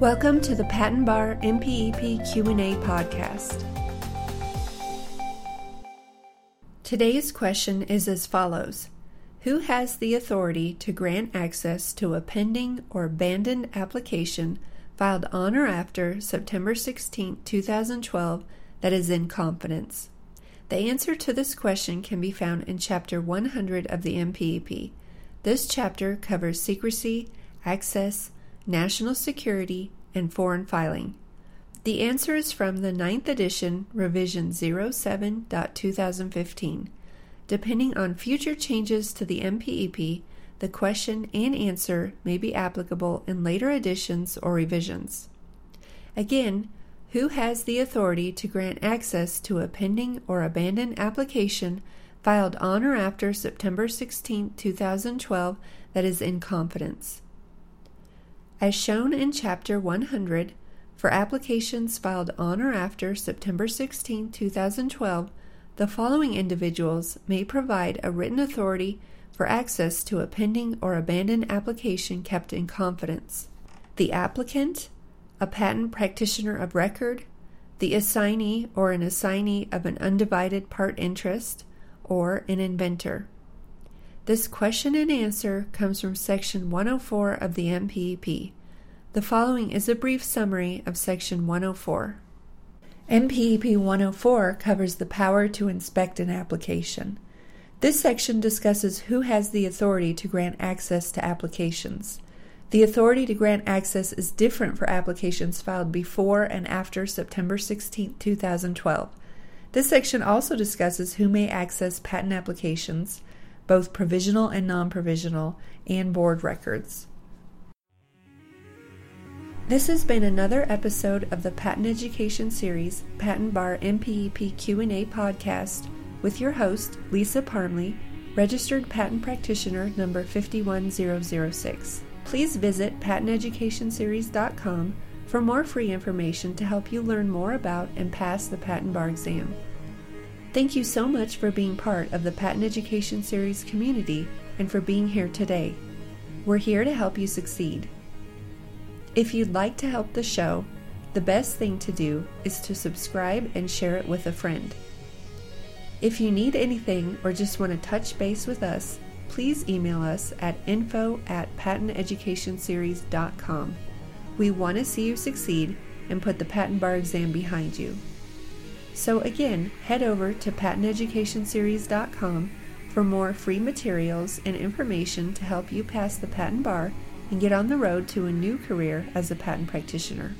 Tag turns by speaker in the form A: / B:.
A: Welcome to the Patent Bar MPEP Q&A podcast. Today's question is as follows: Who has the authority to grant access to a pending or abandoned application filed on or after September 16, 2012 that is in confidence? The answer to this question can be found in Chapter 100 of the MPEP. This chapter covers secrecy, access, national security, and foreign filing. The answer is from the 9th edition, revision 07.2015. Depending on future changes to the MPEP, the question and answer may be applicable in later editions or revisions. Again, who has the authority to grant access to a pending or abandoned application filed on or after September 16, 2012 that is in confidence? As shown in Chapter 100, for applications filed on or after September 16, 2012, the following individuals may provide a written authority for access to a pending or abandoned application kept in confidence the applicant, a patent practitioner of record, the assignee or an assignee of an undivided part interest, or an inventor. This question and answer comes from Section 104 of the MPEP. The following is a brief summary of Section 104. MPEP 104 covers the power to inspect an application. This section discusses who has the authority to grant access to applications. The authority to grant access is different for applications filed before and after September 16, 2012. This section also discusses who may access patent applications, both provisional and non provisional, and board records. This has been another episode of the Patent Education Series Patent Bar MPEP Q&A podcast with your host Lisa Parmley, registered patent practitioner number 51006 please visit patenteducationseries.com for more free information to help you learn more about and pass the patent bar exam. Thank you so much for being part of the Patent Education Series community and for being here today. We're here to help you succeed. If you'd like to help the show, the best thing to do is to subscribe and share it with a friend. If you need anything or just want to touch base with us, please email us at info at patenteducationseries.com. We want to see you succeed and put the patent bar exam behind you. So, again, head over to patenteducationseries.com for more free materials and information to help you pass the patent bar and get on the road to a new career as a patent practitioner.